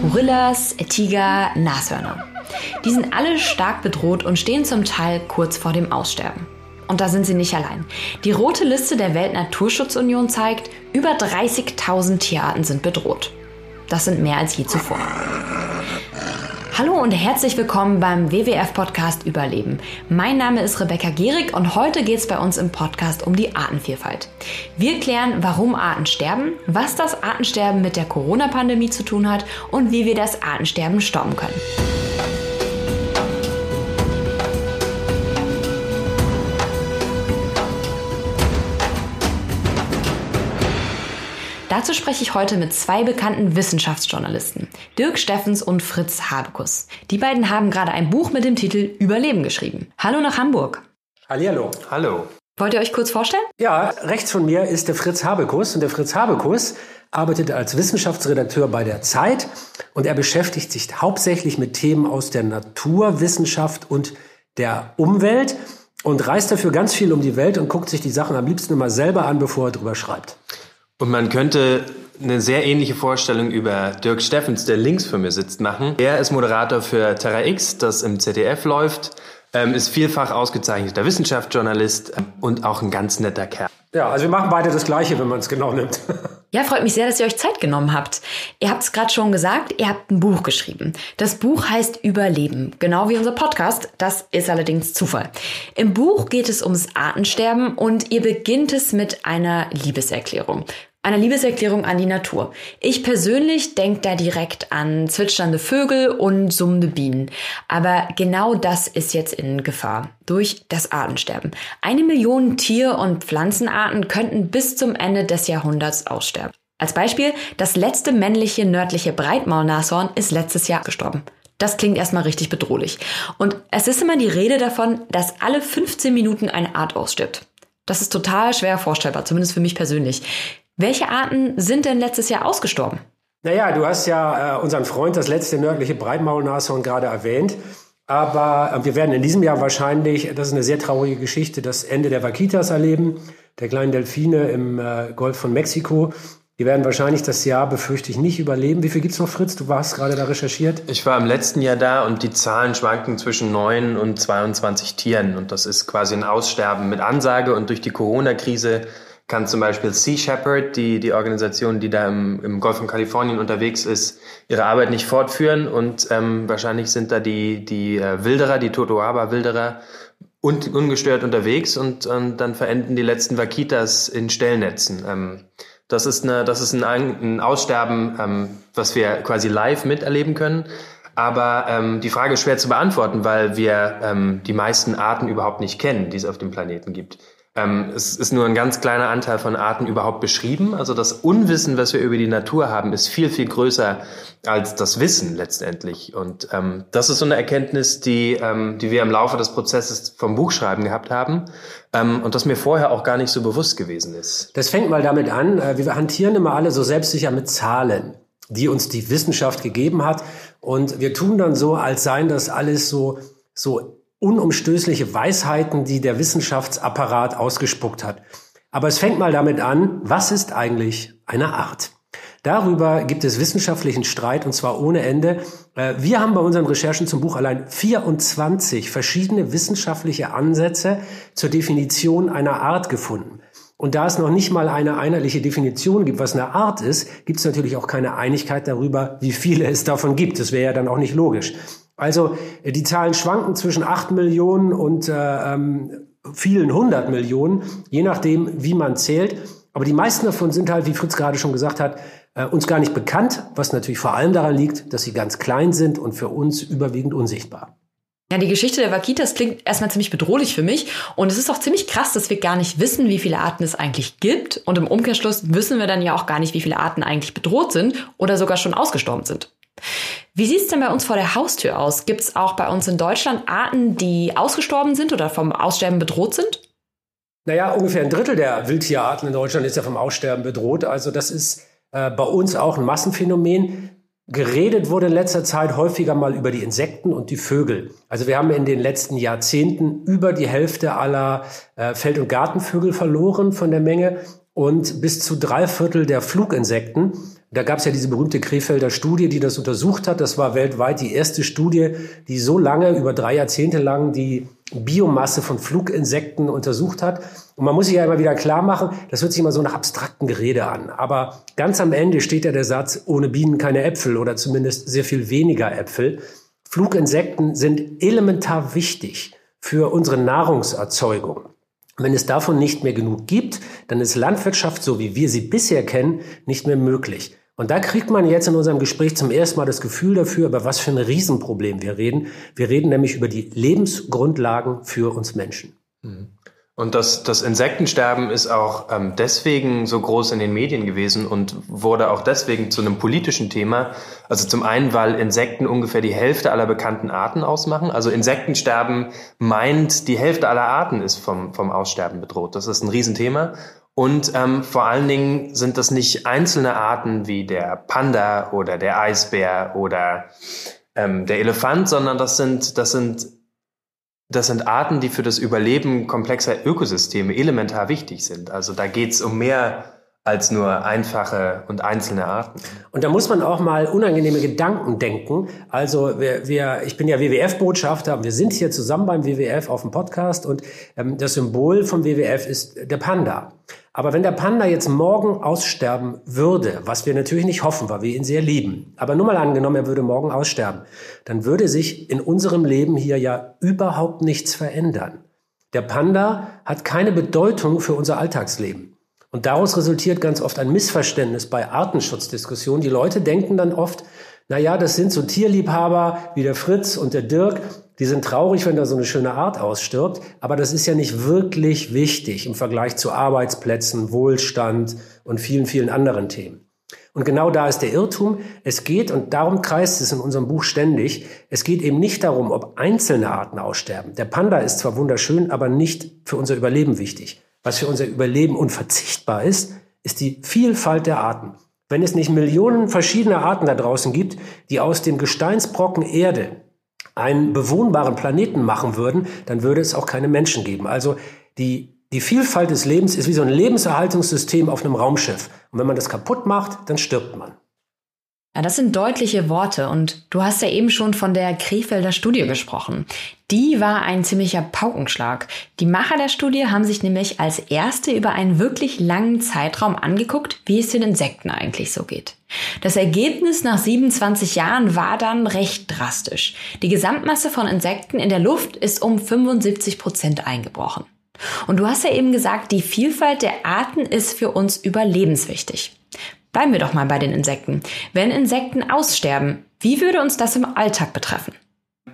Gorillas, Tiger, Nashörner. Die sind alle stark bedroht und stehen zum Teil kurz vor dem Aussterben. Und da sind sie nicht allein. Die rote Liste der Weltnaturschutzunion zeigt, über 30.000 Tierarten sind bedroht. Das sind mehr als je zuvor. Hallo und herzlich willkommen beim WWF-Podcast Überleben. Mein Name ist Rebecca Gierig und heute geht es bei uns im Podcast um die Artenvielfalt. Wir klären, warum Arten sterben, was das Artensterben mit der Corona-Pandemie zu tun hat und wie wir das Artensterben stoppen können. Dazu spreche ich heute mit zwei bekannten Wissenschaftsjournalisten, Dirk Steffens und Fritz Habekus. Die beiden haben gerade ein Buch mit dem Titel Überleben geschrieben. Hallo nach Hamburg. Hallihallo. Hallo. Wollt ihr euch kurz vorstellen? Ja, rechts von mir ist der Fritz Habekus und der Fritz Habekus arbeitet als Wissenschaftsredakteur bei der Zeit und er beschäftigt sich hauptsächlich mit Themen aus der Naturwissenschaft und der Umwelt und reist dafür ganz viel um die Welt und guckt sich die Sachen am liebsten immer selber an, bevor er drüber schreibt. Und man könnte eine sehr ähnliche Vorstellung über Dirk Steffens, der links von mir sitzt, machen. Er ist Moderator für Terra X, das im ZDF läuft, ähm, ist vielfach ausgezeichneter Wissenschaftsjournalist ähm, und auch ein ganz netter Kerl. Ja, also wir machen beide das Gleiche, wenn man es genau nimmt. Ja, freut mich sehr, dass ihr euch Zeit genommen habt. Ihr habt es gerade schon gesagt, ihr habt ein Buch geschrieben. Das Buch heißt Überleben, genau wie unser Podcast. Das ist allerdings Zufall. Im Buch geht es ums Artensterben und ihr beginnt es mit einer Liebeserklärung einer Liebeserklärung an die Natur. Ich persönlich denke da direkt an zwitschernde Vögel und summende Bienen. Aber genau das ist jetzt in Gefahr durch das Artensterben. Eine Million Tier- und Pflanzenarten könnten bis zum Ende des Jahrhunderts aussterben. Als Beispiel, das letzte männliche nördliche Breitmaulnashorn ist letztes Jahr gestorben. Das klingt erstmal richtig bedrohlich. Und es ist immer die Rede davon, dass alle 15 Minuten eine Art ausstirbt. Das ist total schwer vorstellbar, zumindest für mich persönlich. Welche Arten sind denn letztes Jahr ausgestorben? Naja, du hast ja äh, unseren Freund, das letzte nördliche Breitmaulnashorn, gerade erwähnt. Aber äh, wir werden in diesem Jahr wahrscheinlich, das ist eine sehr traurige Geschichte, das Ende der Vaquitas erleben, der kleinen Delfine im äh, Golf von Mexiko. Die werden wahrscheinlich das Jahr, befürchte ich, nicht überleben. Wie viel gibt's noch, Fritz? Du warst gerade da recherchiert. Ich war im letzten Jahr da und die Zahlen schwanken zwischen 9 und 22 Tieren. Und das ist quasi ein Aussterben mit Ansage. Und durch die Corona-Krise kann zum Beispiel Sea Shepherd, die, die Organisation, die da im, im Golf von Kalifornien unterwegs ist, ihre Arbeit nicht fortführen und ähm, wahrscheinlich sind da die, die äh, Wilderer, die Totoaba-Wilderer und ungestört unterwegs und, und dann verenden die letzten Vaquitas in Stellnetzen. Ähm, das ist, eine, das ist ein, ein Aussterben, ähm, was wir quasi live miterleben können. Aber ähm, die Frage ist schwer zu beantworten, weil wir ähm, die meisten Arten überhaupt nicht kennen, die es auf dem Planeten gibt. Ähm, es ist nur ein ganz kleiner Anteil von Arten überhaupt beschrieben. Also das Unwissen, was wir über die Natur haben, ist viel, viel größer als das Wissen letztendlich. Und ähm, das ist so eine Erkenntnis, die, ähm, die wir im Laufe des Prozesses vom Buchschreiben gehabt haben ähm, und das mir vorher auch gar nicht so bewusst gewesen ist. Das fängt mal damit an, äh, wir hantieren immer alle so selbstsicher mit Zahlen die uns die Wissenschaft gegeben hat. Und wir tun dann so, als seien das alles so, so unumstößliche Weisheiten, die der Wissenschaftsapparat ausgespuckt hat. Aber es fängt mal damit an, was ist eigentlich eine Art? Darüber gibt es wissenschaftlichen Streit und zwar ohne Ende. Äh, wir haben bei unseren Recherchen zum Buch allein 24 verschiedene wissenschaftliche Ansätze zur Definition einer Art gefunden. Und da es noch nicht mal eine einheitliche Definition gibt, was eine Art ist, gibt es natürlich auch keine Einigkeit darüber, wie viele es davon gibt. Das wäre ja dann auch nicht logisch. Also äh, die Zahlen schwanken zwischen 8 Millionen und äh, ähm, vielen hundert Millionen, je nachdem, wie man zählt. Aber die meisten davon sind halt, wie Fritz gerade schon gesagt hat, äh, uns gar nicht bekannt, was natürlich vor allem daran liegt, dass sie ganz klein sind und für uns überwiegend unsichtbar. Ja, die Geschichte der Vaquitas klingt erstmal ziemlich bedrohlich für mich. Und es ist auch ziemlich krass, dass wir gar nicht wissen, wie viele Arten es eigentlich gibt. Und im Umkehrschluss wissen wir dann ja auch gar nicht, wie viele Arten eigentlich bedroht sind oder sogar schon ausgestorben sind. Wie sieht es denn bei uns vor der Haustür aus? Gibt es auch bei uns in Deutschland Arten, die ausgestorben sind oder vom Aussterben bedroht sind? Naja, ungefähr ein Drittel der Wildtierarten in Deutschland ist ja vom Aussterben bedroht. Also das ist äh, bei uns auch ein Massenphänomen. Geredet wurde in letzter Zeit häufiger mal über die Insekten und die Vögel. Also wir haben in den letzten Jahrzehnten über die Hälfte aller äh, Feld- und Gartenvögel verloren von der Menge. Und bis zu drei Viertel der Fluginsekten. Da gab es ja diese berühmte Krefelder Studie, die das untersucht hat. Das war weltweit die erste Studie, die so lange, über drei Jahrzehnte lang, die Biomasse von Fluginsekten untersucht hat. Und man muss sich ja immer wieder klar machen, das hört sich immer so nach abstrakten Gerede an. Aber ganz am Ende steht ja der Satz, ohne Bienen keine Äpfel oder zumindest sehr viel weniger Äpfel. Fluginsekten sind elementar wichtig für unsere Nahrungserzeugung. Wenn es davon nicht mehr genug gibt, dann ist Landwirtschaft, so wie wir sie bisher kennen, nicht mehr möglich. Und da kriegt man jetzt in unserem Gespräch zum ersten Mal das Gefühl dafür, über was für ein Riesenproblem wir reden. Wir reden nämlich über die Lebensgrundlagen für uns Menschen. Mhm. Und das, das Insektensterben ist auch ähm, deswegen so groß in den Medien gewesen und wurde auch deswegen zu einem politischen Thema. Also zum einen, weil Insekten ungefähr die Hälfte aller bekannten Arten ausmachen. Also Insektensterben meint, die Hälfte aller Arten ist vom, vom Aussterben bedroht. Das ist ein Riesenthema. Und ähm, vor allen Dingen sind das nicht einzelne Arten wie der Panda oder der Eisbär oder ähm, der Elefant, sondern das sind, das sind das sind Arten, die für das Überleben komplexer Ökosysteme elementar wichtig sind. Also da geht es um mehr als nur einfache und einzelne Arten. Und da muss man auch mal unangenehme Gedanken denken. Also wir, wir ich bin ja WWF-Botschafter, wir sind hier zusammen beim WWF auf dem Podcast und ähm, das Symbol vom WWF ist der Panda. Aber wenn der Panda jetzt morgen aussterben würde, was wir natürlich nicht hoffen, weil wir ihn sehr lieben, aber nur mal angenommen, er würde morgen aussterben, dann würde sich in unserem Leben hier ja überhaupt nichts verändern. Der Panda hat keine Bedeutung für unser Alltagsleben. Und daraus resultiert ganz oft ein Missverständnis bei Artenschutzdiskussionen. Die Leute denken dann oft, na ja, das sind so Tierliebhaber wie der Fritz und der Dirk, die sind traurig, wenn da so eine schöne Art ausstirbt, aber das ist ja nicht wirklich wichtig im Vergleich zu Arbeitsplätzen, Wohlstand und vielen, vielen anderen Themen. Und genau da ist der Irrtum. Es geht, und darum kreist es in unserem Buch ständig, es geht eben nicht darum, ob einzelne Arten aussterben. Der Panda ist zwar wunderschön, aber nicht für unser Überleben wichtig. Was für unser Überleben unverzichtbar ist, ist die Vielfalt der Arten. Wenn es nicht Millionen verschiedener Arten da draußen gibt, die aus dem Gesteinsbrocken Erde einen bewohnbaren Planeten machen würden, dann würde es auch keine Menschen geben. Also die, die Vielfalt des Lebens ist wie so ein Lebenserhaltungssystem auf einem Raumschiff. Und wenn man das kaputt macht, dann stirbt man. Ja, das sind deutliche Worte und du hast ja eben schon von der Krefelder Studie gesprochen. Die war ein ziemlicher Paukenschlag. Die Macher der Studie haben sich nämlich als erste über einen wirklich langen Zeitraum angeguckt, wie es den Insekten eigentlich so geht. Das Ergebnis nach 27 Jahren war dann recht drastisch. Die Gesamtmasse von Insekten in der Luft ist um 75 Prozent eingebrochen. Und du hast ja eben gesagt, die Vielfalt der Arten ist für uns überlebenswichtig. Bleiben wir doch mal bei den Insekten. Wenn Insekten aussterben, wie würde uns das im Alltag betreffen?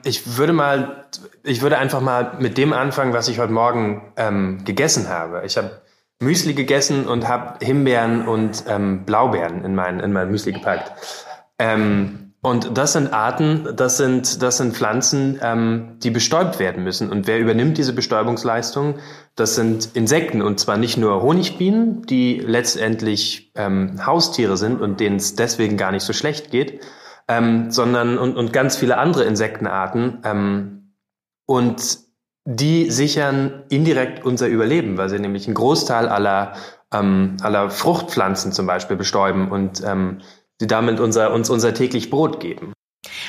Ich würde mal, ich würde einfach mal mit dem anfangen, was ich heute Morgen ähm, gegessen habe. Ich habe Müsli gegessen und habe Himbeeren und ähm, Blaubeeren in mein, in mein Müsli gepackt. Ähm, und das sind Arten, das sind, das sind Pflanzen, ähm, die bestäubt werden müssen. Und wer übernimmt diese Bestäubungsleistung? Das sind Insekten und zwar nicht nur Honigbienen, die letztendlich ähm, Haustiere sind und denen es deswegen gar nicht so schlecht geht, ähm, sondern und, und ganz viele andere Insektenarten. Ähm, und die sichern indirekt unser Überleben, weil sie nämlich einen Großteil aller, ähm, aller Fruchtpflanzen zum Beispiel bestäuben und ähm, die damit unser, uns unser täglich Brot geben.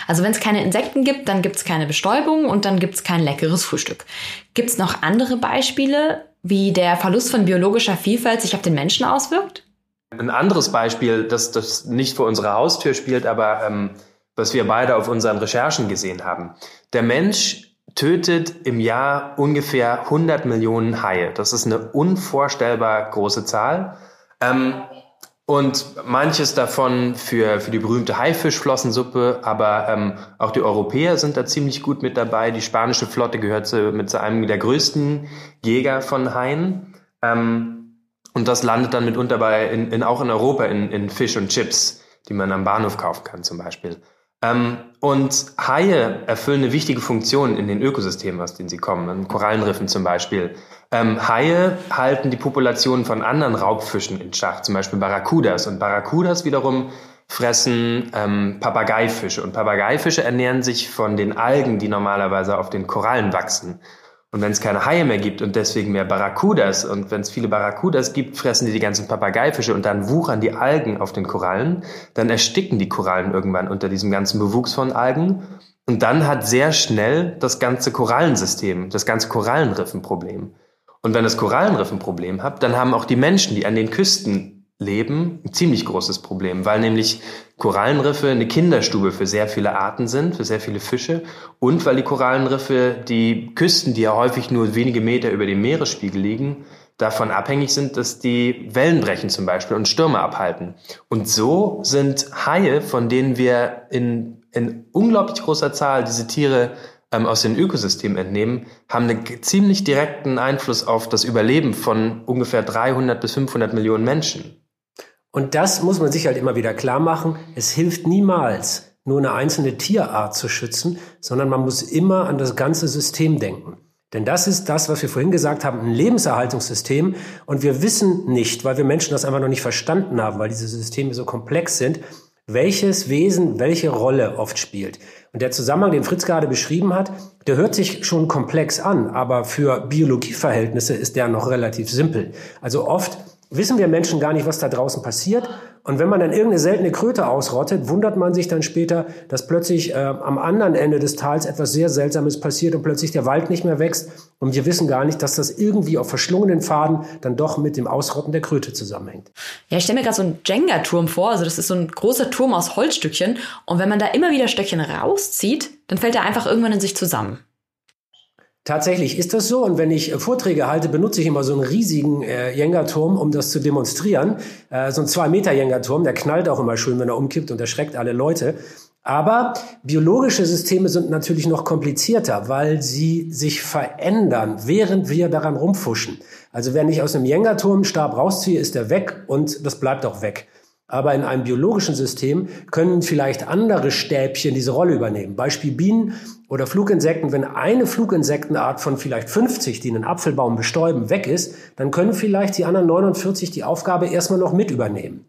Also wenn es keine Insekten gibt, dann gibt es keine Bestäubung und dann gibt es kein leckeres Frühstück. Gibt es noch andere Beispiele, wie der Verlust von biologischer Vielfalt sich auf den Menschen auswirkt? Ein anderes Beispiel, das, das nicht vor unserer Haustür spielt, aber ähm, was wir beide auf unseren Recherchen gesehen haben. Der Mensch tötet im Jahr ungefähr 100 Millionen Haie. Das ist eine unvorstellbar große Zahl. Ähm, und manches davon für, für die berühmte Haifischflossensuppe, aber ähm, auch die Europäer sind da ziemlich gut mit dabei. Die spanische Flotte gehört zu, mit zu einem der größten Jäger von Haien. Ähm, und das landet dann mitunter bei, in, in, auch in Europa in, in Fisch und Chips, die man am Bahnhof kaufen kann zum Beispiel. Ähm, und Haie erfüllen eine wichtige Funktion in den Ökosystemen, aus denen sie kommen, in Korallenriffen zum Beispiel. Ähm, Haie halten die Populationen von anderen Raubfischen in Schach, zum Beispiel Barracudas. Und Barracudas wiederum fressen ähm, Papageifische. Und Papageifische ernähren sich von den Algen, die normalerweise auf den Korallen wachsen. Und wenn es keine Haie mehr gibt und deswegen mehr Barracudas und wenn es viele Barracudas gibt, fressen die die ganzen Papageifische und dann wuchern die Algen auf den Korallen, dann ersticken die Korallen irgendwann unter diesem ganzen Bewuchs von Algen und dann hat sehr schnell das ganze Korallensystem, das ganze Korallenriff ein Problem. Und wenn das Korallenriff ein hat, dann haben auch die Menschen, die an den Küsten leben, ein ziemlich großes Problem, weil nämlich Korallenriffe eine Kinderstube für sehr viele Arten sind, für sehr viele Fische und weil die Korallenriffe die Küsten, die ja häufig nur wenige Meter über dem Meeresspiegel liegen, davon abhängig sind, dass die Wellen brechen zum Beispiel und Stürme abhalten. Und so sind Haie, von denen wir in, in unglaublich großer Zahl diese Tiere ähm, aus den Ökosystemen entnehmen, haben einen ziemlich direkten Einfluss auf das Überleben von ungefähr 300 bis 500 Millionen Menschen. Und das muss man sich halt immer wieder klar machen. Es hilft niemals, nur eine einzelne Tierart zu schützen, sondern man muss immer an das ganze System denken. Denn das ist das, was wir vorhin gesagt haben, ein Lebenserhaltungssystem. Und wir wissen nicht, weil wir Menschen das einfach noch nicht verstanden haben, weil diese Systeme so komplex sind, welches Wesen welche Rolle oft spielt. Und der Zusammenhang, den Fritz gerade beschrieben hat, der hört sich schon komplex an, aber für Biologieverhältnisse ist der noch relativ simpel. Also oft wissen wir Menschen gar nicht, was da draußen passiert. Und wenn man dann irgendeine seltene Kröte ausrottet, wundert man sich dann später, dass plötzlich äh, am anderen Ende des Tals etwas sehr Seltsames passiert und plötzlich der Wald nicht mehr wächst. Und wir wissen gar nicht, dass das irgendwie auf verschlungenen Faden dann doch mit dem Ausrotten der Kröte zusammenhängt. Ja, ich stelle mir gerade so einen Jenga-Turm vor. Also das ist so ein großer Turm aus Holzstückchen. Und wenn man da immer wieder Stöckchen rauszieht, dann fällt er einfach irgendwann in sich zusammen. Tatsächlich ist das so. Und wenn ich äh, Vorträge halte, benutze ich immer so einen riesigen äh, Jenga-Turm, um das zu demonstrieren. Äh, so ein zwei Meter Jenga-Turm, der knallt auch immer schön, wenn er umkippt und erschreckt alle Leute. Aber biologische Systeme sind natürlich noch komplizierter, weil sie sich verändern, während wir daran rumfuschen. Also wenn ich aus einem Jenga-Turm Stab rausziehe, ist er weg und das bleibt auch weg. Aber in einem biologischen System können vielleicht andere Stäbchen diese Rolle übernehmen. Beispiel Bienen oder Fluginsekten. Wenn eine Fluginsektenart von vielleicht 50, die einen Apfelbaum bestäuben, weg ist, dann können vielleicht die anderen 49 die Aufgabe erstmal noch mit übernehmen.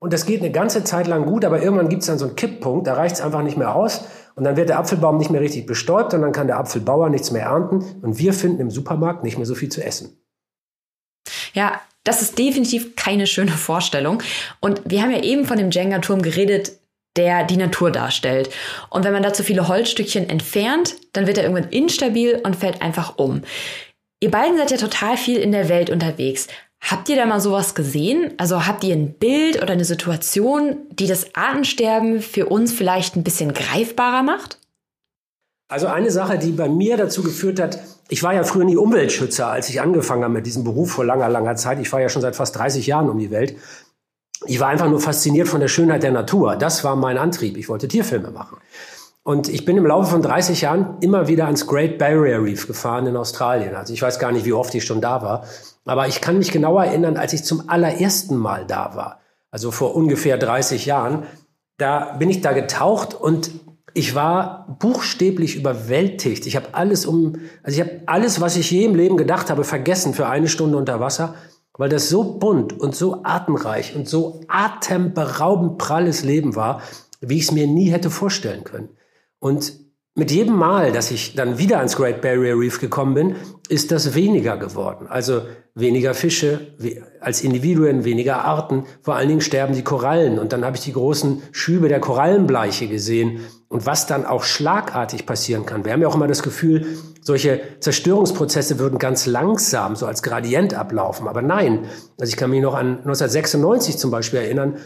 Und das geht eine ganze Zeit lang gut, aber irgendwann gibt es dann so einen Kipppunkt, da reicht es einfach nicht mehr aus und dann wird der Apfelbaum nicht mehr richtig bestäubt und dann kann der Apfelbauer nichts mehr ernten und wir finden im Supermarkt nicht mehr so viel zu essen. Ja, das ist definitiv keine schöne Vorstellung. Und wir haben ja eben von dem Jenga-Turm geredet, der die Natur darstellt. Und wenn man da zu viele Holzstückchen entfernt, dann wird er irgendwann instabil und fällt einfach um. Ihr beiden seid ja total viel in der Welt unterwegs. Habt ihr da mal sowas gesehen? Also habt ihr ein Bild oder eine Situation, die das Artensterben für uns vielleicht ein bisschen greifbarer macht? Also eine Sache, die bei mir dazu geführt hat, ich war ja früher nie Umweltschützer, als ich angefangen habe mit diesem Beruf vor langer, langer Zeit. Ich fahre ja schon seit fast 30 Jahren um die Welt. Ich war einfach nur fasziniert von der Schönheit der Natur. Das war mein Antrieb. Ich wollte Tierfilme machen. Und ich bin im Laufe von 30 Jahren immer wieder ans Great Barrier Reef gefahren in Australien. Also ich weiß gar nicht, wie oft ich schon da war. Aber ich kann mich genau erinnern, als ich zum allerersten Mal da war. Also vor ungefähr 30 Jahren. Da bin ich da getaucht und ich war buchstäblich überwältigt. Ich habe alles um, also ich habe alles, was ich je im Leben gedacht habe, vergessen für eine Stunde unter Wasser, weil das so bunt und so atemreich und so atemberaubend pralles Leben war, wie ich es mir nie hätte vorstellen können. Und mit jedem Mal, dass ich dann wieder ans Great Barrier Reef gekommen bin, ist das weniger geworden. Also weniger Fische als Individuen, weniger Arten. Vor allen Dingen sterben die Korallen. Und dann habe ich die großen Schübe der Korallenbleiche gesehen und was dann auch schlagartig passieren kann. Wir haben ja auch immer das Gefühl, solche Zerstörungsprozesse würden ganz langsam, so als Gradient ablaufen. Aber nein, also ich kann mich noch an 1996 zum Beispiel erinnern,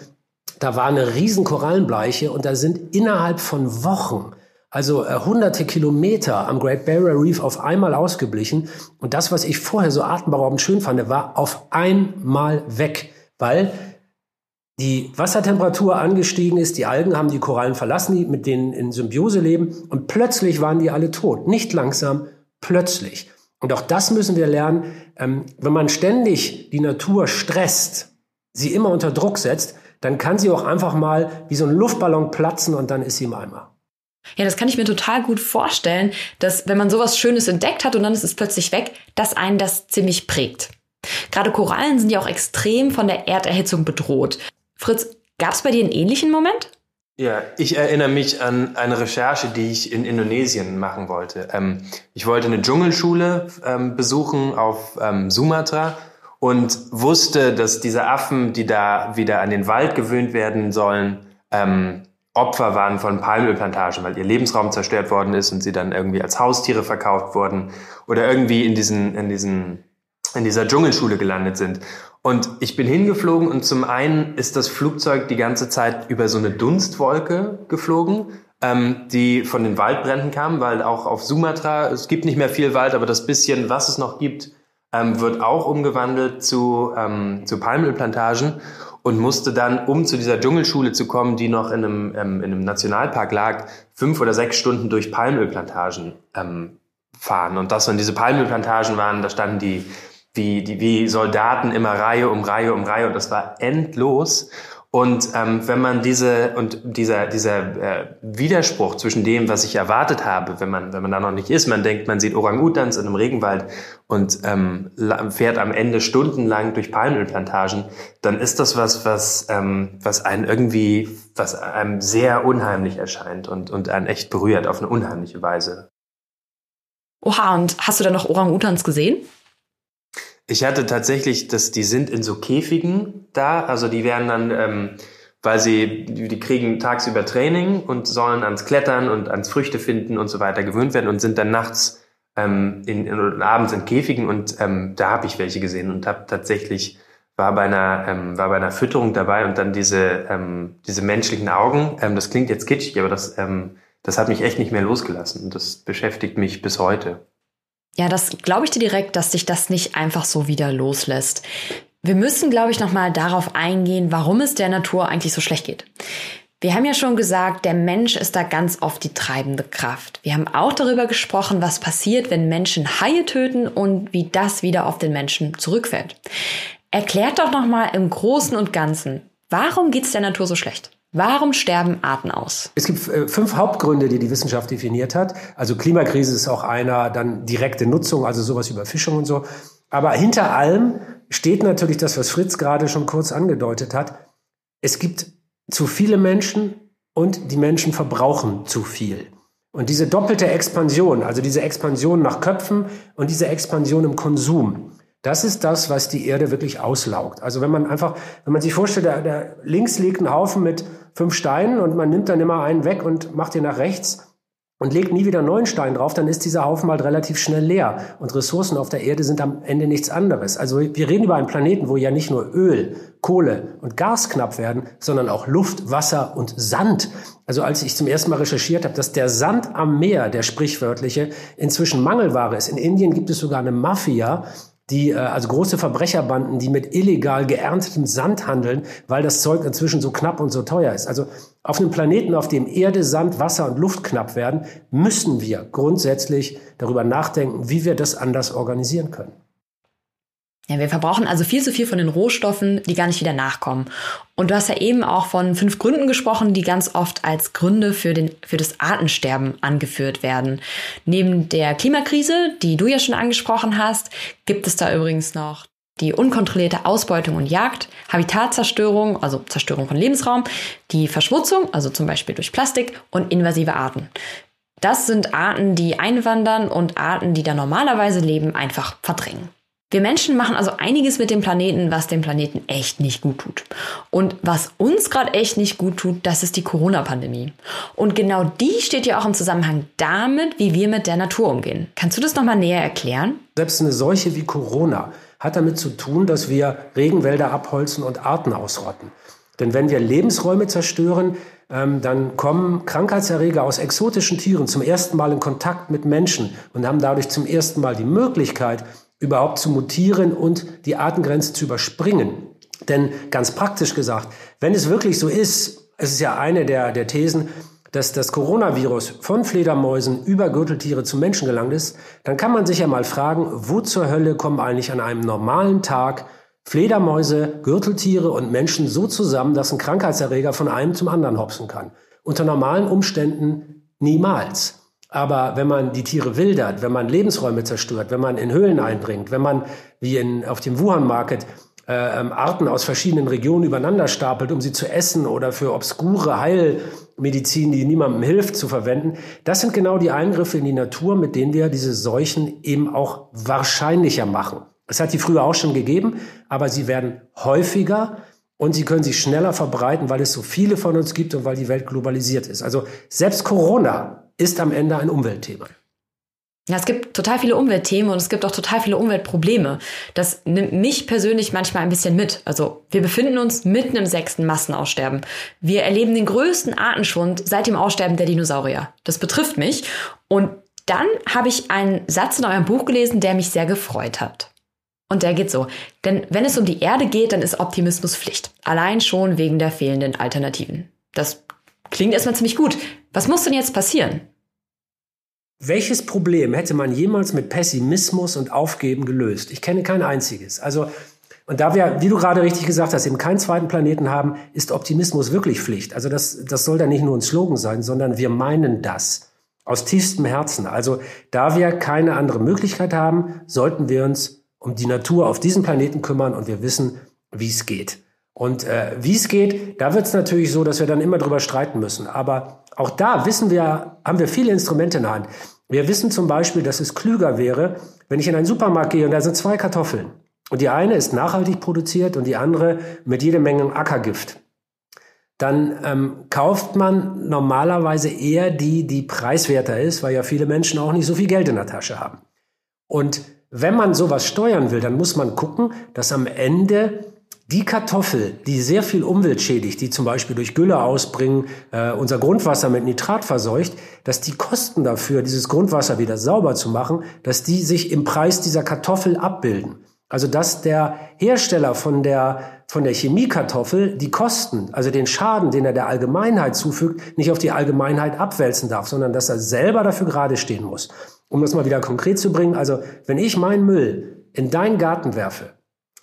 da war eine riesen Korallenbleiche und da sind innerhalb von Wochen also äh, hunderte Kilometer am Great Barrier Reef auf einmal ausgeblichen. Und das, was ich vorher so atemberaubend schön fand, war auf einmal weg, weil die Wassertemperatur angestiegen ist, die Algen haben die Korallen verlassen, die mit denen in Symbiose leben und plötzlich waren die alle tot. Nicht langsam, plötzlich. Und auch das müssen wir lernen, ähm, wenn man ständig die Natur stresst, sie immer unter Druck setzt, dann kann sie auch einfach mal wie so ein Luftballon platzen und dann ist sie im Eimer. Ja, das kann ich mir total gut vorstellen, dass wenn man sowas Schönes entdeckt hat und dann ist es plötzlich weg, dass einen das ziemlich prägt. Gerade Korallen sind ja auch extrem von der Erderhitzung bedroht. Fritz, gab es bei dir einen ähnlichen Moment? Ja, ich erinnere mich an eine Recherche, die ich in Indonesien machen wollte. Ähm, ich wollte eine Dschungelschule ähm, besuchen auf ähm, Sumatra und wusste, dass diese Affen, die da wieder an den Wald gewöhnt werden sollen, ähm, Opfer waren von Palmölplantagen, weil ihr Lebensraum zerstört worden ist und sie dann irgendwie als Haustiere verkauft wurden oder irgendwie in diesen, in diesen, in dieser Dschungelschule gelandet sind. Und ich bin hingeflogen und zum einen ist das Flugzeug die ganze Zeit über so eine Dunstwolke geflogen, ähm, die von den Waldbränden kam, weil auch auf Sumatra, es gibt nicht mehr viel Wald, aber das bisschen, was es noch gibt, ähm, wird auch umgewandelt zu, ähm, zu Palmölplantagen und musste dann, um zu dieser Dschungelschule zu kommen, die noch in einem, ähm, in einem Nationalpark lag, fünf oder sechs Stunden durch Palmölplantagen ähm, fahren. Und das, wenn diese Palmölplantagen waren, da standen die wie, die, wie Soldaten immer Reihe um Reihe um Reihe und das war endlos. Und ähm, wenn man diese und dieser dieser äh, Widerspruch zwischen dem, was ich erwartet habe, wenn man wenn man da noch nicht ist, man denkt, man sieht Orang-Utans in einem Regenwald und ähm, fährt am Ende stundenlang durch Palmölplantagen, dann ist das was was ähm, was einen irgendwie was einem sehr unheimlich erscheint und und einen echt berührt auf eine unheimliche Weise. Oha, und hast du da noch Orang-Utans gesehen? Ich hatte tatsächlich, dass die sind in so Käfigen da, also die werden dann, ähm, weil sie, die kriegen tagsüber Training und sollen ans Klettern und ans Früchte finden und so weiter gewöhnt werden und sind dann nachts ähm, in, in, abends in Käfigen und ähm, da habe ich welche gesehen und habe tatsächlich war bei einer ähm, war bei einer Fütterung dabei und dann diese ähm, diese menschlichen Augen. Ähm, das klingt jetzt kitschig, aber das ähm, das hat mich echt nicht mehr losgelassen und das beschäftigt mich bis heute. Ja, das glaube ich dir direkt, dass sich das nicht einfach so wieder loslässt. Wir müssen, glaube ich, nochmal darauf eingehen, warum es der Natur eigentlich so schlecht geht. Wir haben ja schon gesagt, der Mensch ist da ganz oft die treibende Kraft. Wir haben auch darüber gesprochen, was passiert, wenn Menschen Haie töten und wie das wieder auf den Menschen zurückfällt. Erklärt doch nochmal im Großen und Ganzen, warum geht es der Natur so schlecht? Warum sterben Arten aus? Es gibt äh, fünf Hauptgründe, die die Wissenschaft definiert hat. Also Klimakrise ist auch einer, dann direkte Nutzung, also sowas wie Überfischung und so. Aber hinter allem steht natürlich das, was Fritz gerade schon kurz angedeutet hat. Es gibt zu viele Menschen und die Menschen verbrauchen zu viel. Und diese doppelte Expansion, also diese Expansion nach Köpfen und diese Expansion im Konsum, das ist das, was die Erde wirklich auslaugt. Also wenn man einfach, wenn man sich vorstellt, da, da links liegt ein Haufen mit fünf Steinen und man nimmt dann immer einen weg und macht den nach rechts und legt nie wieder neuen Stein drauf, dann ist dieser Haufen halt relativ schnell leer. Und Ressourcen auf der Erde sind am Ende nichts anderes. Also wir reden über einen Planeten, wo ja nicht nur Öl, Kohle und Gas knapp werden, sondern auch Luft, Wasser und Sand. Also als ich zum ersten Mal recherchiert habe, dass der Sand am Meer, der sprichwörtliche, inzwischen Mangelware ist. In Indien gibt es sogar eine Mafia, die äh, also große Verbrecherbanden, die mit illegal geerntetem Sand handeln, weil das Zeug inzwischen so knapp und so teuer ist. Also auf einem Planeten, auf dem Erde, Sand, Wasser und Luft knapp werden, müssen wir grundsätzlich darüber nachdenken, wie wir das anders organisieren können. Ja, wir verbrauchen also viel zu viel von den Rohstoffen, die gar nicht wieder nachkommen. Und du hast ja eben auch von fünf Gründen gesprochen, die ganz oft als Gründe für, den, für das Artensterben angeführt werden. Neben der Klimakrise, die du ja schon angesprochen hast, gibt es da übrigens noch die unkontrollierte Ausbeutung und Jagd, Habitatzerstörung, also Zerstörung von Lebensraum, die Verschmutzung, also zum Beispiel durch Plastik und invasive Arten. Das sind Arten, die einwandern und Arten, die da normalerweise leben, einfach verdrängen. Wir Menschen machen also einiges mit dem Planeten, was dem Planeten echt nicht gut tut. Und was uns gerade echt nicht gut tut, das ist die Corona-Pandemie. Und genau die steht ja auch im Zusammenhang damit, wie wir mit der Natur umgehen. Kannst du das nochmal näher erklären? Selbst eine Seuche wie Corona hat damit zu tun, dass wir Regenwälder abholzen und Arten ausrotten. Denn wenn wir Lebensräume zerstören, ähm, dann kommen Krankheitserreger aus exotischen Tieren zum ersten Mal in Kontakt mit Menschen und haben dadurch zum ersten Mal die Möglichkeit, überhaupt zu mutieren und die Artengrenze zu überspringen. Denn ganz praktisch gesagt, wenn es wirklich so ist, es ist ja eine der, der Thesen, dass das Coronavirus von Fledermäusen über Gürteltiere zu Menschen gelangt ist, dann kann man sich ja mal fragen, wo zur Hölle kommen eigentlich an einem normalen Tag Fledermäuse, Gürteltiere und Menschen so zusammen, dass ein Krankheitserreger von einem zum anderen hopsen kann. Unter normalen Umständen niemals. Aber wenn man die Tiere wildert, wenn man Lebensräume zerstört, wenn man in Höhlen eindringt, wenn man, wie in, auf dem Wuhan Market, äh, ähm, Arten aus verschiedenen Regionen übereinander stapelt, um sie zu essen oder für obskure Heilmedizin, die niemandem hilft, zu verwenden. Das sind genau die Eingriffe in die Natur, mit denen wir diese Seuchen eben auch wahrscheinlicher machen. Es hat die früher auch schon gegeben, aber sie werden häufiger und sie können sich schneller verbreiten, weil es so viele von uns gibt und weil die Welt globalisiert ist. Also selbst Corona ist am Ende ein Umweltthema. Ja, es gibt total viele Umweltthemen und es gibt auch total viele Umweltprobleme. Das nimmt mich persönlich manchmal ein bisschen mit. Also wir befinden uns mitten im sechsten Massenaussterben. Wir erleben den größten Artenschwund seit dem Aussterben der Dinosaurier. Das betrifft mich. Und dann habe ich einen Satz in eurem Buch gelesen, der mich sehr gefreut hat. Und der geht so. Denn wenn es um die Erde geht, dann ist Optimismus Pflicht. Allein schon wegen der fehlenden Alternativen. Das klingt erstmal ziemlich gut. Was muss denn jetzt passieren? Welches Problem hätte man jemals mit Pessimismus und Aufgeben gelöst? Ich kenne kein einziges. Also, und da wir, wie du gerade richtig gesagt hast, eben keinen zweiten Planeten haben, ist Optimismus wirklich Pflicht. Also das, das soll da nicht nur ein Slogan sein, sondern wir meinen das aus tiefstem Herzen. Also da wir keine andere Möglichkeit haben, sollten wir uns um die Natur auf diesem Planeten kümmern und wir wissen, wie es geht. Und äh, wie es geht, da wird es natürlich so, dass wir dann immer drüber streiten müssen. Aber auch da wissen wir, haben wir viele Instrumente in der Hand. Wir wissen zum Beispiel, dass es klüger wäre, wenn ich in einen Supermarkt gehe und da sind zwei Kartoffeln. Und die eine ist nachhaltig produziert und die andere mit jede Menge Ackergift. Dann ähm, kauft man normalerweise eher die, die preiswerter ist, weil ja viele Menschen auch nicht so viel Geld in der Tasche haben. Und wenn man sowas steuern will, dann muss man gucken, dass am Ende die Kartoffel, die sehr viel Umwelt schädigt, die zum Beispiel durch Gülle ausbringen, äh, unser Grundwasser mit Nitrat verseucht, dass die Kosten dafür, dieses Grundwasser wieder sauber zu machen, dass die sich im Preis dieser Kartoffel abbilden. Also dass der Hersteller von der, von der Chemiekartoffel die Kosten, also den Schaden, den er der Allgemeinheit zufügt, nicht auf die Allgemeinheit abwälzen darf, sondern dass er selber dafür gerade stehen muss. Um das mal wieder konkret zu bringen, also wenn ich meinen Müll in deinen Garten werfe,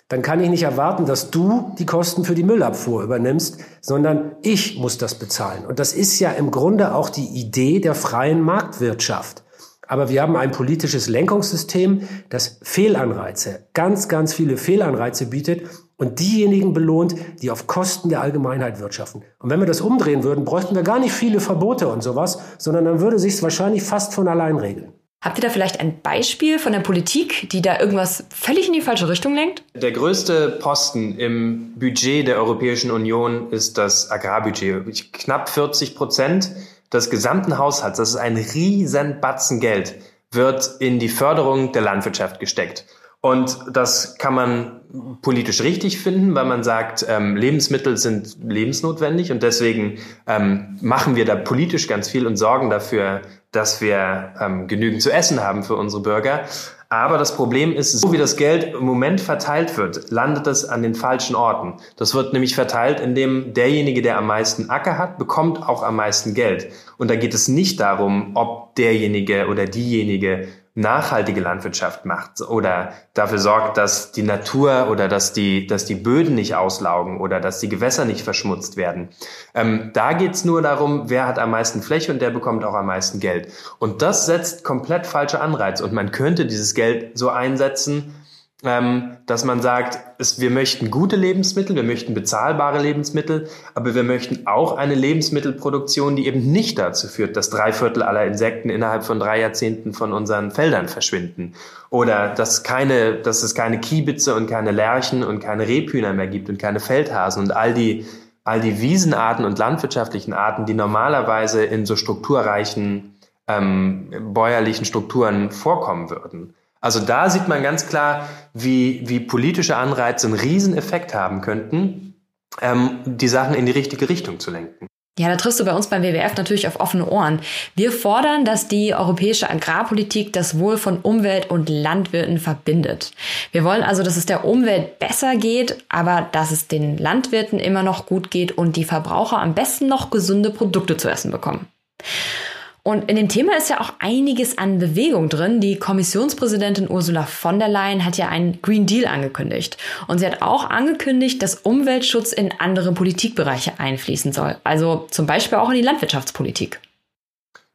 dann kann ich nicht erwarten, dass du die Kosten für die Müllabfuhr übernimmst, sondern ich muss das bezahlen. Und das ist ja im Grunde auch die Idee der freien Marktwirtschaft. Aber wir haben ein politisches Lenkungssystem, das Fehlanreize, ganz, ganz viele Fehlanreize bietet und diejenigen belohnt, die auf Kosten der Allgemeinheit wirtschaften. Und wenn wir das umdrehen würden, bräuchten wir gar nicht viele Verbote und sowas, sondern dann würde sich es wahrscheinlich fast von allein regeln. Habt ihr da vielleicht ein Beispiel von der Politik, die da irgendwas völlig in die falsche Richtung lenkt? Der größte Posten im Budget der Europäischen Union ist das Agrarbudget. Knapp 40 Prozent des gesamten Haushalts, das ist ein riesen Batzen Geld, wird in die Förderung der Landwirtschaft gesteckt. Und das kann man politisch richtig finden, weil man sagt, ähm, Lebensmittel sind lebensnotwendig und deswegen ähm, machen wir da politisch ganz viel und sorgen dafür, dass wir ähm, genügend zu essen haben für unsere Bürger. Aber das Problem ist, so wie das Geld im Moment verteilt wird, landet es an den falschen Orten. Das wird nämlich verteilt, indem derjenige, der am meisten Acker hat, bekommt auch am meisten Geld. Und da geht es nicht darum, ob derjenige oder diejenige nachhaltige Landwirtschaft macht oder dafür sorgt, dass die Natur oder dass die, dass die Böden nicht auslaugen oder dass die Gewässer nicht verschmutzt werden. Ähm, da geht's nur darum, wer hat am meisten Fläche und der bekommt auch am meisten Geld. Und das setzt komplett falsche Anreize. Und man könnte dieses Geld so einsetzen, ähm, dass man sagt, es, wir möchten gute Lebensmittel, wir möchten bezahlbare Lebensmittel, aber wir möchten auch eine Lebensmittelproduktion, die eben nicht dazu führt, dass drei Viertel aller Insekten innerhalb von drei Jahrzehnten von unseren Feldern verschwinden. Oder dass keine, dass es keine Kiebitze und keine Lerchen und keine Rebhühner mehr gibt und keine Feldhasen und all die, all die Wiesenarten und landwirtschaftlichen Arten, die normalerweise in so strukturreichen ähm, bäuerlichen Strukturen vorkommen würden. Also da sieht man ganz klar, wie, wie politische Anreize einen Rieseneffekt haben könnten, ähm, die Sachen in die richtige Richtung zu lenken. Ja, da triffst du bei uns beim WWF natürlich auf offene Ohren. Wir fordern, dass die europäische Agrarpolitik das Wohl von Umwelt und Landwirten verbindet. Wir wollen also, dass es der Umwelt besser geht, aber dass es den Landwirten immer noch gut geht und die Verbraucher am besten noch gesunde Produkte zu essen bekommen. Und in dem Thema ist ja auch einiges an Bewegung drin. Die Kommissionspräsidentin Ursula von der Leyen hat ja einen Green Deal angekündigt. Und sie hat auch angekündigt, dass Umweltschutz in andere Politikbereiche einfließen soll. Also zum Beispiel auch in die Landwirtschaftspolitik.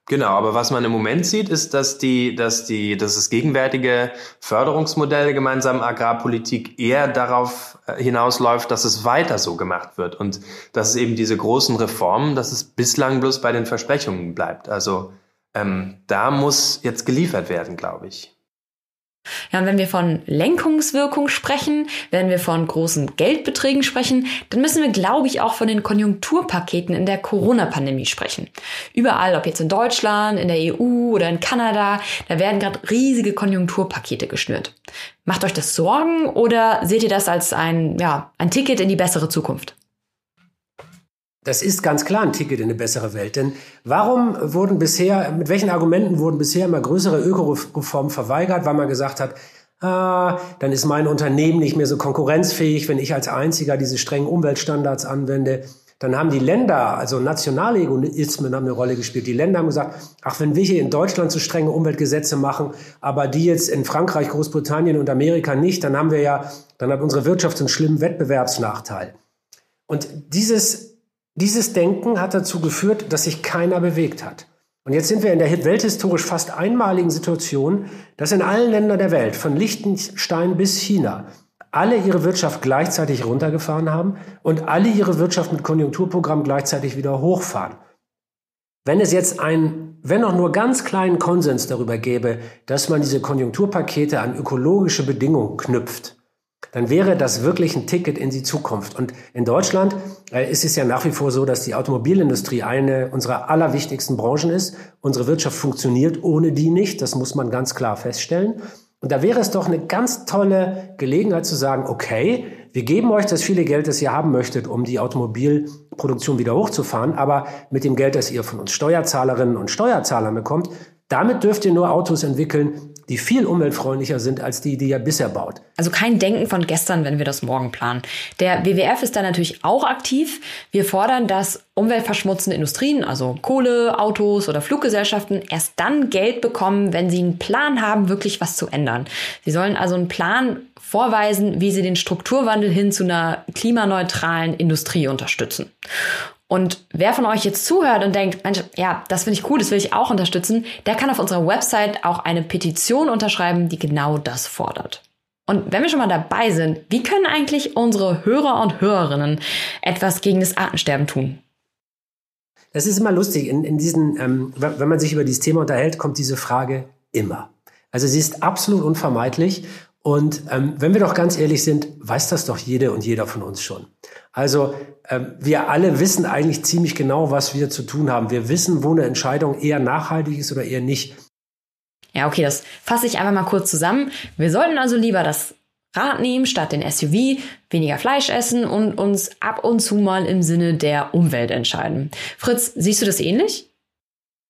Genau, aber was man im Moment sieht, ist, dass die, dass die, dass das gegenwärtige Förderungsmodell der gemeinsamen Agrarpolitik eher darauf äh, hinausläuft, dass es weiter so gemacht wird und dass es eben diese großen Reformen, dass es bislang bloß bei den Versprechungen bleibt. Also ähm, da muss jetzt geliefert werden, glaube ich. Ja, und wenn wir von Lenkungswirkung sprechen, wenn wir von großen Geldbeträgen sprechen, dann müssen wir, glaube ich, auch von den Konjunkturpaketen in der Corona-Pandemie sprechen. Überall, ob jetzt in Deutschland, in der EU oder in Kanada, da werden gerade riesige Konjunkturpakete geschnürt. Macht euch das Sorgen oder seht ihr das als ein, ja, ein Ticket in die bessere Zukunft? Das ist ganz klar ein Ticket in eine bessere Welt. Denn warum wurden bisher, mit welchen Argumenten wurden bisher immer größere Ökoreformen verweigert, weil man gesagt hat, ah, dann ist mein Unternehmen nicht mehr so konkurrenzfähig, wenn ich als einziger diese strengen Umweltstandards anwende. Dann haben die Länder, also nationale Egoismen haben eine Rolle gespielt. Die Länder haben gesagt, ach, wenn wir hier in Deutschland so strenge Umweltgesetze machen, aber die jetzt in Frankreich, Großbritannien und Amerika nicht, dann haben wir ja, dann hat unsere Wirtschaft einen schlimmen Wettbewerbsnachteil. Und dieses dieses Denken hat dazu geführt, dass sich keiner bewegt hat. Und jetzt sind wir in der welthistorisch fast einmaligen Situation, dass in allen Ländern der Welt, von Liechtenstein bis China, alle ihre Wirtschaft gleichzeitig runtergefahren haben und alle ihre Wirtschaft mit Konjunkturprogramm gleichzeitig wieder hochfahren. Wenn es jetzt einen, wenn auch nur ganz kleinen Konsens darüber gäbe, dass man diese Konjunkturpakete an ökologische Bedingungen knüpft, dann wäre das wirklich ein Ticket in die Zukunft. Und in Deutschland äh, ist es ja nach wie vor so, dass die Automobilindustrie eine unserer allerwichtigsten Branchen ist. Unsere Wirtschaft funktioniert ohne die nicht, das muss man ganz klar feststellen. Und da wäre es doch eine ganz tolle Gelegenheit zu sagen, okay, wir geben euch das viele Geld, das ihr haben möchtet, um die Automobilproduktion wieder hochzufahren, aber mit dem Geld, das ihr von uns Steuerzahlerinnen und Steuerzahlern bekommt, damit dürft ihr nur Autos entwickeln, die viel umweltfreundlicher sind als die, die ihr bisher baut. Also kein Denken von gestern, wenn wir das morgen planen. Der WWF ist da natürlich auch aktiv. Wir fordern, dass umweltverschmutzende Industrien, also Kohle, Autos oder Fluggesellschaften, erst dann Geld bekommen, wenn sie einen Plan haben, wirklich was zu ändern. Sie sollen also einen Plan vorweisen, wie sie den Strukturwandel hin zu einer klimaneutralen Industrie unterstützen. Und wer von euch jetzt zuhört und denkt, Mensch, ja, das finde ich cool, das will ich auch unterstützen, der kann auf unserer Website auch eine Petition unterschreiben, die genau das fordert. Und wenn wir schon mal dabei sind, wie können eigentlich unsere Hörer und Hörerinnen etwas gegen das Artensterben tun? Das ist immer lustig. In, in diesen, ähm, wenn man sich über dieses Thema unterhält, kommt diese Frage immer. Also sie ist absolut unvermeidlich. Und ähm, wenn wir doch ganz ehrlich sind, weiß das doch jede und jeder von uns schon. Also ähm, wir alle wissen eigentlich ziemlich genau, was wir zu tun haben. Wir wissen, wo eine Entscheidung eher nachhaltig ist oder eher nicht. Ja, okay, das fasse ich einfach mal kurz zusammen. Wir sollten also lieber das Rad nehmen statt den SUV, weniger Fleisch essen und uns ab und zu mal im Sinne der Umwelt entscheiden. Fritz, siehst du das ähnlich?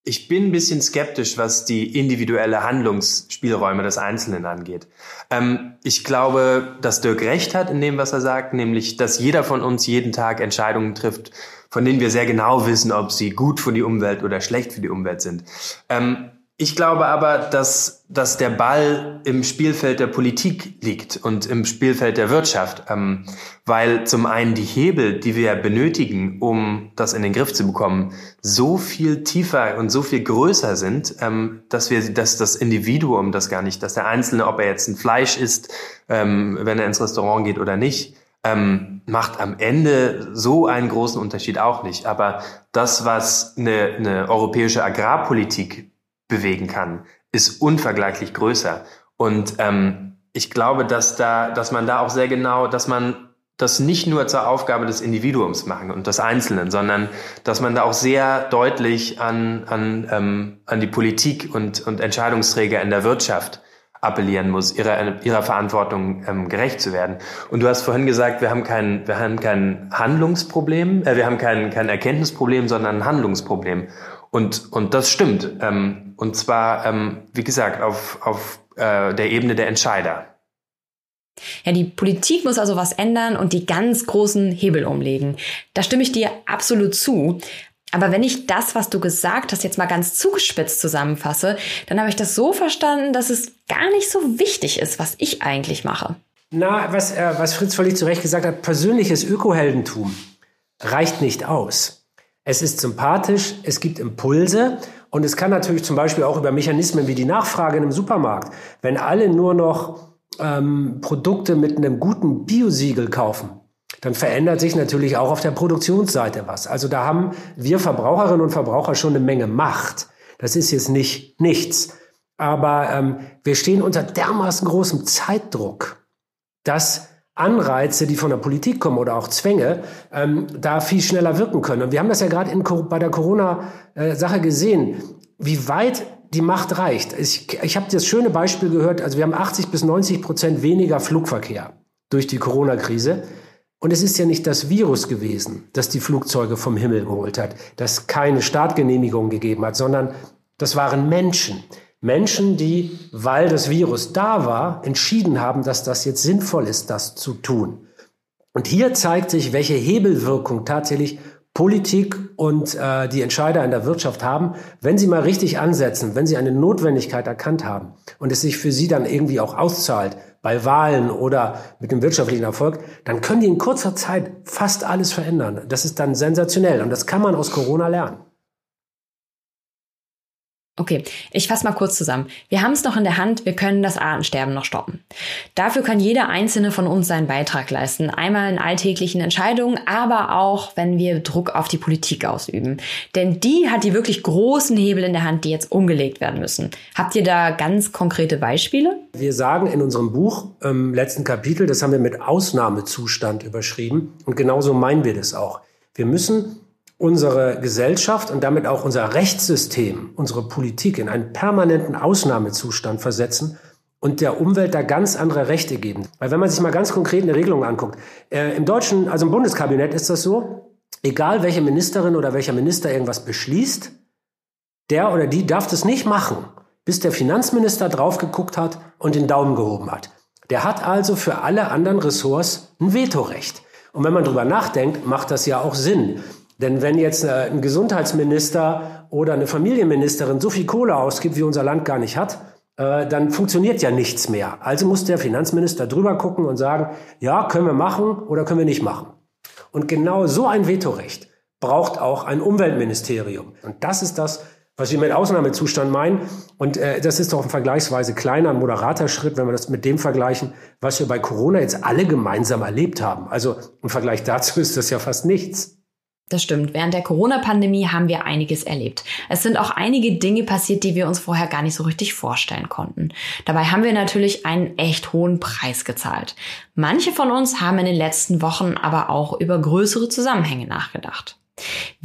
Ich bin ein bisschen skeptisch, was die individuelle Handlungsspielräume des Einzelnen angeht. Ähm, ich glaube, dass Dirk recht hat in dem, was er sagt, nämlich, dass jeder von uns jeden Tag Entscheidungen trifft, von denen wir sehr genau wissen, ob sie gut für die Umwelt oder schlecht für die Umwelt sind. Ähm, ich glaube aber, dass, dass der Ball im Spielfeld der Politik liegt und im Spielfeld der Wirtschaft, ähm, weil zum einen die Hebel, die wir benötigen, um das in den Griff zu bekommen, so viel tiefer und so viel größer sind, ähm, dass wir, dass das Individuum das gar nicht, dass der Einzelne, ob er jetzt ein Fleisch isst, ähm, wenn er ins Restaurant geht oder nicht, ähm, macht am Ende so einen großen Unterschied auch nicht. Aber das, was eine, eine europäische Agrarpolitik bewegen kann, ist unvergleichlich größer. Und ähm, ich glaube, dass da, dass man da auch sehr genau, dass man das nicht nur zur Aufgabe des Individuums machen und des Einzelnen, sondern dass man da auch sehr deutlich an, an, ähm, an die Politik und, und Entscheidungsträger in der Wirtschaft appellieren muss, ihrer, ihrer Verantwortung ähm, gerecht zu werden. Und du hast vorhin gesagt, wir haben kein, wir haben kein Handlungsproblem, äh, wir haben kein, kein Erkenntnisproblem, sondern ein Handlungsproblem. Und, und das stimmt. Ähm, und zwar, ähm, wie gesagt, auf, auf äh, der Ebene der Entscheider. Ja, die Politik muss also was ändern und die ganz großen Hebel umlegen. Da stimme ich dir absolut zu. Aber wenn ich das, was du gesagt hast, jetzt mal ganz zugespitzt zusammenfasse, dann habe ich das so verstanden, dass es gar nicht so wichtig ist, was ich eigentlich mache. Na, was, äh, was Fritz völlig zu Recht gesagt hat, persönliches Ökoheldentum reicht nicht aus. Es ist sympathisch, es gibt Impulse Und es kann natürlich zum Beispiel auch über Mechanismen wie die Nachfrage in einem Supermarkt, wenn alle nur noch ähm, Produkte mit einem guten Biosiegel kaufen, dann verändert sich natürlich auch auf der Produktionsseite was. Also da haben wir Verbraucherinnen und Verbraucher schon eine Menge Macht. Das ist jetzt nicht nichts. Aber ähm, wir stehen unter dermaßen großem Zeitdruck, dass Anreize, die von der Politik kommen oder auch Zwänge, ähm, da viel schneller wirken können. Und wir haben das ja gerade bei der Corona-Sache gesehen, wie weit die Macht reicht. Ich, ich habe das schöne Beispiel gehört, also wir haben 80 bis 90 Prozent weniger Flugverkehr durch die Corona-Krise. Und es ist ja nicht das Virus gewesen, das die Flugzeuge vom Himmel geholt hat, das keine Startgenehmigung gegeben hat, sondern das waren Menschen. Menschen, die, weil das Virus da war, entschieden haben, dass das jetzt sinnvoll ist, das zu tun. Und hier zeigt sich, welche Hebelwirkung tatsächlich Politik und äh, die Entscheider in der Wirtschaft haben, wenn sie mal richtig ansetzen, wenn sie eine Notwendigkeit erkannt haben und es sich für sie dann irgendwie auch auszahlt bei Wahlen oder mit dem wirtschaftlichen Erfolg, dann können die in kurzer Zeit fast alles verändern. Das ist dann sensationell und das kann man aus Corona lernen. Okay, ich fasse mal kurz zusammen. Wir haben es noch in der Hand, wir können das Artensterben noch stoppen. Dafür kann jeder einzelne von uns seinen Beitrag leisten. Einmal in alltäglichen Entscheidungen, aber auch, wenn wir Druck auf die Politik ausüben. Denn die hat die wirklich großen Hebel in der Hand, die jetzt umgelegt werden müssen. Habt ihr da ganz konkrete Beispiele? Wir sagen in unserem Buch im letzten Kapitel, das haben wir mit Ausnahmezustand überschrieben. Und genauso meinen wir das auch. Wir müssen unsere Gesellschaft und damit auch unser Rechtssystem, unsere Politik in einen permanenten Ausnahmezustand versetzen und der Umwelt da ganz andere Rechte geben. Weil wenn man sich mal ganz konkret eine Regelung anguckt, äh, im deutschen, also im Bundeskabinett ist das so, egal welche Ministerin oder welcher Minister irgendwas beschließt, der oder die darf das nicht machen, bis der Finanzminister drauf geguckt hat und den Daumen gehoben hat. Der hat also für alle anderen Ressorts ein Vetorecht. Und wenn man drüber nachdenkt, macht das ja auch Sinn. Denn wenn jetzt äh, ein Gesundheitsminister oder eine Familienministerin so viel Kohle ausgibt, wie unser Land gar nicht hat, äh, dann funktioniert ja nichts mehr. Also muss der Finanzminister drüber gucken und sagen, ja, können wir machen oder können wir nicht machen. Und genau so ein Vetorecht braucht auch ein Umweltministerium. Und das ist das, was wir mit Ausnahmezustand meinen. Und äh, das ist doch ein vergleichsweise kleiner, moderater Schritt, wenn wir das mit dem vergleichen, was wir bei Corona jetzt alle gemeinsam erlebt haben. Also im Vergleich dazu ist das ja fast nichts. Das stimmt. Während der Corona-Pandemie haben wir einiges erlebt. Es sind auch einige Dinge passiert, die wir uns vorher gar nicht so richtig vorstellen konnten. Dabei haben wir natürlich einen echt hohen Preis gezahlt. Manche von uns haben in den letzten Wochen aber auch über größere Zusammenhänge nachgedacht.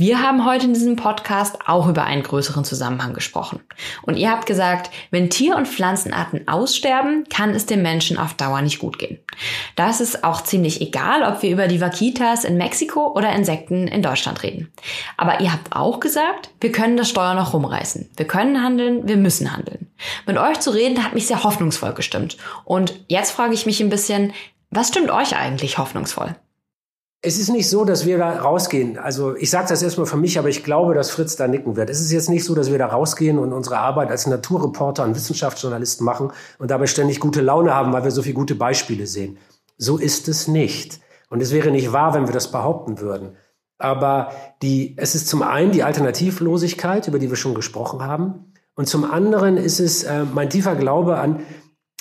Wir haben heute in diesem Podcast auch über einen größeren Zusammenhang gesprochen. Und ihr habt gesagt, wenn Tier- und Pflanzenarten aussterben, kann es dem Menschen auf Dauer nicht gut gehen. Da ist auch ziemlich egal, ob wir über die Vaquitas in Mexiko oder Insekten in Deutschland reden. Aber ihr habt auch gesagt, wir können das Steuer noch rumreißen. Wir können handeln, wir müssen handeln. Mit euch zu reden hat mich sehr hoffnungsvoll gestimmt. Und jetzt frage ich mich ein bisschen, was stimmt euch eigentlich hoffnungsvoll? Es ist nicht so, dass wir da rausgehen. Also ich sage das erstmal für mich, aber ich glaube, dass Fritz da nicken wird. Es ist jetzt nicht so, dass wir da rausgehen und unsere Arbeit als Naturreporter und Wissenschaftsjournalisten machen und dabei ständig gute Laune haben, weil wir so viele gute Beispiele sehen. So ist es nicht. Und es wäre nicht wahr, wenn wir das behaupten würden. Aber die, es ist zum einen die Alternativlosigkeit, über die wir schon gesprochen haben. Und zum anderen ist es äh, mein tiefer Glaube an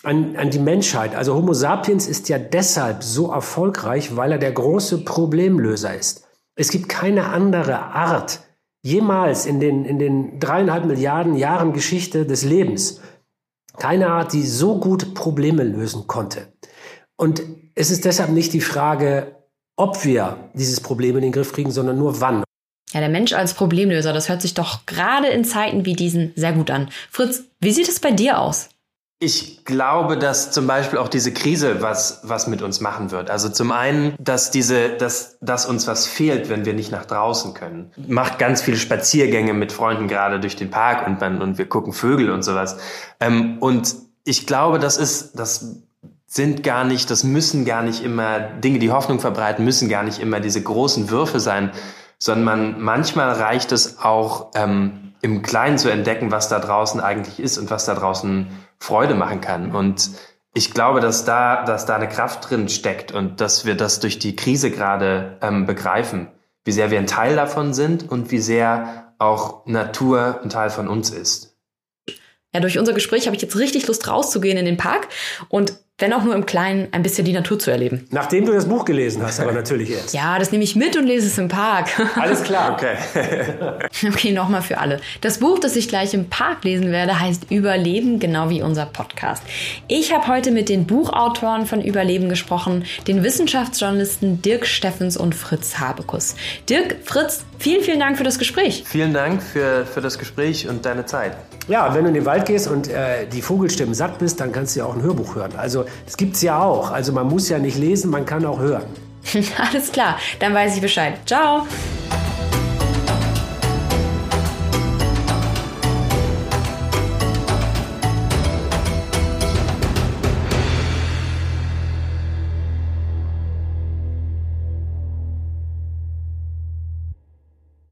an, an die Menschheit. Also Homo sapiens ist ja deshalb so erfolgreich, weil er der große Problemlöser ist. Es gibt keine andere Art jemals in den, in den dreieinhalb Milliarden Jahren Geschichte des Lebens, keine Art, die so gut Probleme lösen konnte. Und es ist deshalb nicht die Frage, ob wir dieses Problem in den Griff kriegen, sondern nur wann. Ja, der Mensch als Problemlöser, das hört sich doch gerade in Zeiten wie diesen sehr gut an. Fritz, wie sieht es bei dir aus? Ich glaube, dass zum Beispiel auch diese Krise was, was mit uns machen wird. Also zum einen, dass diese, dass, dass uns was fehlt, wenn wir nicht nach draußen können. Macht ganz viele Spaziergänge mit Freunden gerade durch den Park und man, und wir gucken Vögel und sowas. Ähm, und ich glaube, das ist, das sind gar nicht, das müssen gar nicht immer Dinge, die Hoffnung verbreiten, müssen gar nicht immer diese großen Würfe sein, sondern man, manchmal reicht es auch, ähm, im Kleinen zu entdecken, was da draußen eigentlich ist und was da draußen Freude machen kann. Und ich glaube, dass da, dass da eine Kraft drin steckt und dass wir das durch die Krise gerade ähm, begreifen, wie sehr wir ein Teil davon sind und wie sehr auch Natur ein Teil von uns ist. Ja, durch unser Gespräch habe ich jetzt richtig Lust rauszugehen in den Park und wenn auch nur im Kleinen, ein bisschen die Natur zu erleben. Nachdem du das Buch gelesen hast, aber natürlich erst. Ja, das nehme ich mit und lese es im Park. Alles klar. Okay. okay, nochmal für alle. Das Buch, das ich gleich im Park lesen werde, heißt Überleben, genau wie unser Podcast. Ich habe heute mit den Buchautoren von Überleben gesprochen, den Wissenschaftsjournalisten Dirk Steffens und Fritz Habekus. Dirk, Fritz, vielen, vielen Dank für das Gespräch. Vielen Dank für, für das Gespräch und deine Zeit. Ja, wenn du in den Wald gehst und äh, die Vogelstimmen satt bist, dann kannst du ja auch ein Hörbuch hören. Also das gibt's ja auch. Also man muss ja nicht lesen, man kann auch hören. Alles klar, dann weiß ich Bescheid. Ciao.